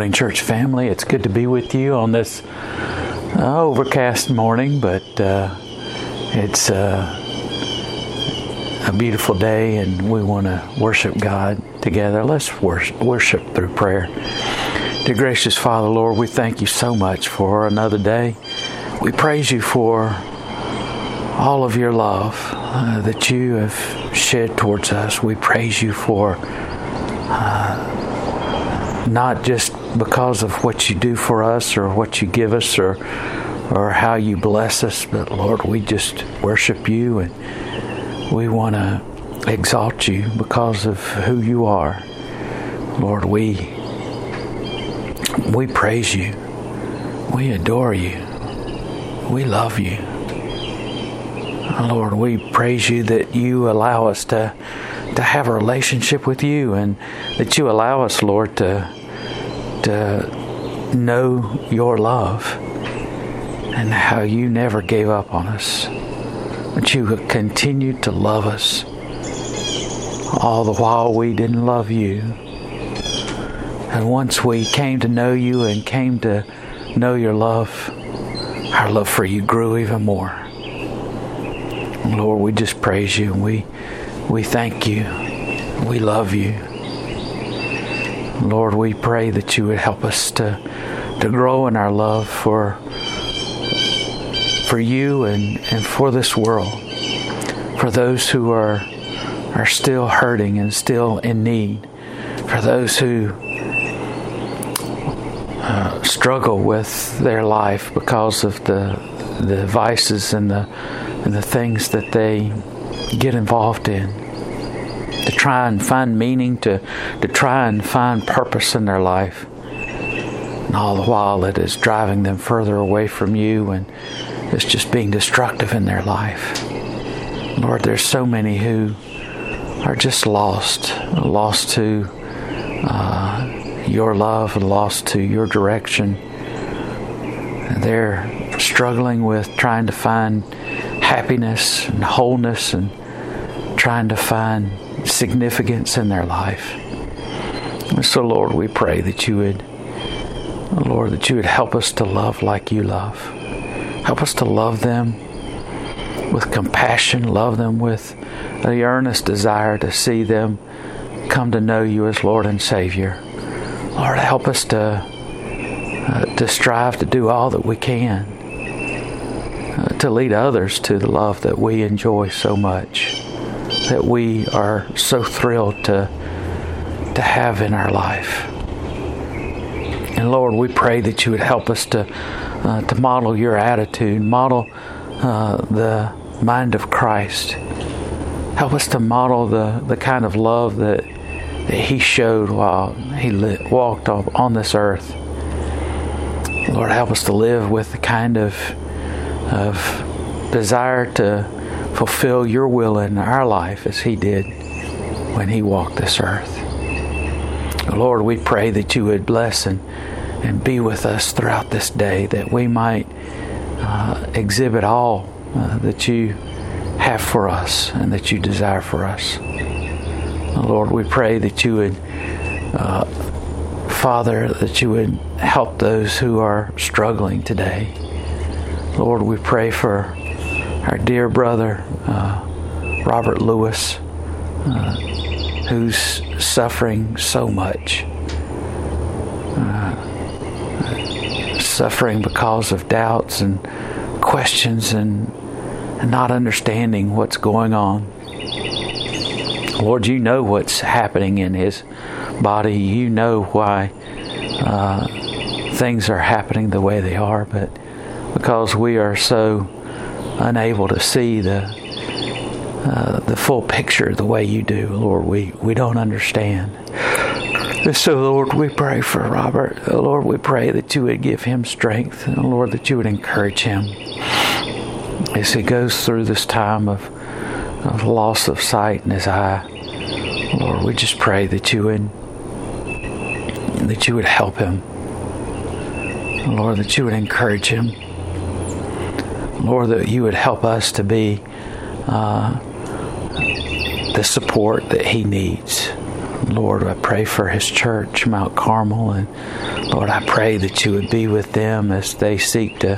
morning, church family. It's good to be with you on this uh, overcast morning, but uh, it's uh, a beautiful day, and we want to worship God together. Let's worship, worship through prayer. Dear gracious Father, Lord, we thank you so much for another day. We praise you for all of your love uh, that you have shed towards us. We praise you for uh, not just because of what you do for us or what you give us or or how you bless us, but Lord, we just worship you and we want to exalt you because of who you are. Lord, we we praise you. We adore you. We love you. Lord, we praise you that you allow us to to have a relationship with you and that you allow us, Lord, to to uh, know your love and how you never gave up on us. But you continued to love us all the while we didn't love you. And once we came to know you and came to know your love, our love for you grew even more. Lord, we just praise you and we we thank you. We love you. Lord, we pray that you would help us to to grow in our love for for you and, and for this world. For those who are are still hurting and still in need. For those who uh, struggle with their life because of the the vices and the and the things that they get involved in to try and find meaning to to try and find purpose in their life. And all the while it is driving them further away from you and it's just being destructive in their life. Lord there's so many who are just lost lost to uh, your love and lost to your direction. They're struggling with trying to find happiness and wholeness and trying to find significance in their life. So, Lord, we pray that you would, Lord, that you would help us to love like you love. Help us to love them with compassion, love them with the earnest desire to see them come to know you as Lord and Savior. Lord, help us to uh, to strive to do all that we can uh, to lead others to the love that we enjoy so much, that we are so thrilled to to have in our life. And Lord, we pray that you would help us to uh, to model your attitude, model uh, the mind of Christ. Help us to model the, the kind of love that, that He showed while He lit, walked on this earth. Lord, help us to live with the kind of of desire to fulfill your will in our life as He did when He walked this earth. Lord, we pray that you would bless and, and be with us throughout this day, that we might uh, exhibit all uh, that you have for us and that you desire for us. Lord, we pray that you would, uh, Father, that you would help those who are struggling today. Lord, we pray for our dear brother, uh, Robert Lewis, uh, who's suffering so much. Uh, suffering because of doubts and questions and, and not understanding what's going on. Lord, you know what's happening in his body. You know why uh, things are happening the way they are, but because we are so unable to see the uh, the full picture the way you do, Lord, we, we don't understand. So, Lord, we pray for Robert. Lord, we pray that you would give him strength, and Lord, that you would encourage him as he goes through this time of, of loss of sight in his eye. Lord, we just pray that you would that you would help him. Lord, that you would encourage him. Lord, that you would help us to be uh, the support that he needs. Lord, I pray for his church, Mount Carmel, and Lord, I pray that you would be with them as they seek to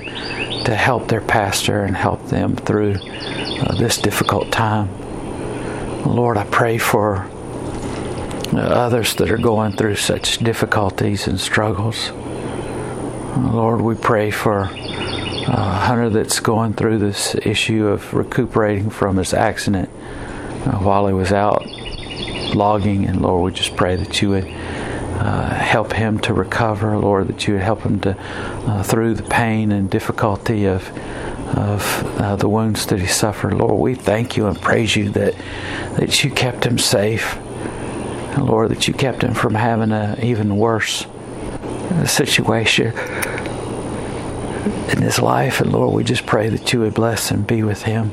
to help their pastor and help them through uh, this difficult time. Lord, I pray for uh, others that are going through such difficulties and struggles. Lord, we pray for uh, Hunter that's going through this issue of recuperating from his accident uh, while he was out logging. And Lord, we just pray that you would uh, help him to recover, Lord, that you would help him to uh, through the pain and difficulty of of uh, the wounds that he suffered. Lord, we thank you and praise you that that you kept him safe. Lord, that you kept him from having an even worse situation in his life. And Lord, we just pray that you would bless and be with him.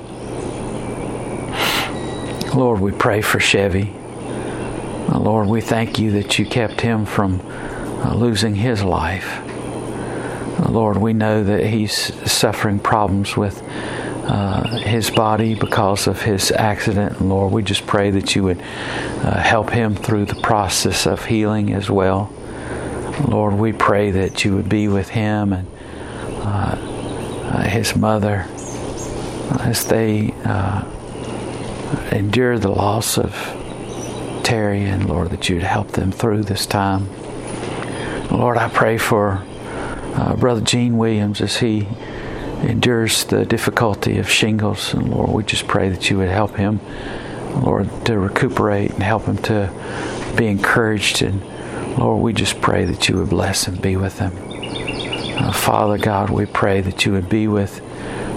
Lord, we pray for Chevy. Uh, Lord, we thank you that you kept him from uh, losing his life. Uh, Lord, we know that he's suffering problems with uh, his body because of his accident. And Lord, we just pray that you would uh, help him through the process of healing as well. Lord, we pray that you would be with him and Uh, uh, his mother as they uh, endure the loss of Terry, and Lord, that you'd help them through this time. Lord, I pray for uh, Brother Gene Williams as he endures the difficulty of shingles. And Lord, we just pray that you would help him, Lord, to recuperate and help him to be encouraged. And Lord, we just pray that you would bless and be with him. Uh, Father God, we pray that you would be with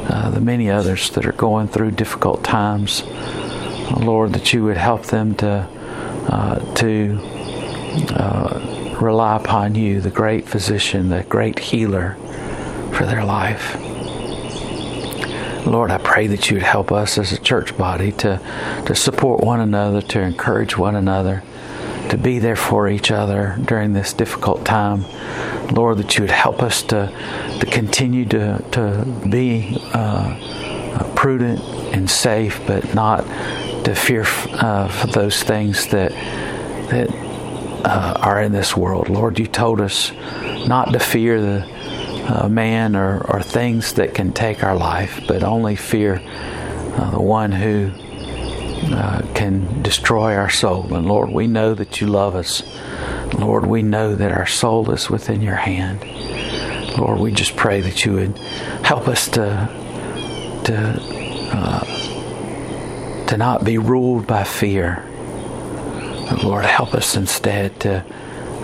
uh, the many others that are going through difficult times. Uh, Lord, that you would help them to uh, to uh, rely upon you, the great physician, the great healer for their life. Lord, I pray that you would help us as a church body to, to support one another, to encourage one another, to be there for each other during this difficult time. Lord, that you would help us to, to continue to, to be uh, prudent and safe, but not to fear uh, for those things that that uh, are in this world. Lord, you told us not to fear the uh, man or, or things that can take our life, but only fear uh, the one who uh, can destroy our soul. And Lord, we know that you love us. Lord, we know that our soul is within your hand. Lord, we just pray that you would help us to to uh, to not be ruled by fear. Lord, help us instead to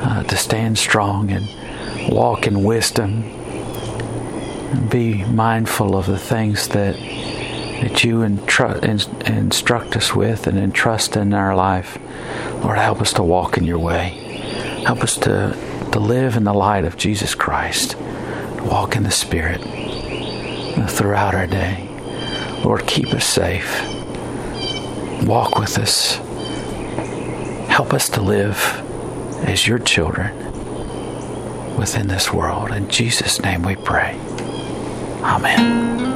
uh, to stand strong and walk in wisdom and be mindful of the things that that you instruct us with and entrust in our life. Lord, help us to walk in your way. Help us to, to live in the light of Jesus Christ, walk in the Spirit uh, throughout our day. Lord, keep us safe. Walk with us. Help us to live as your children within this world. In Jesus' name we pray. Amen.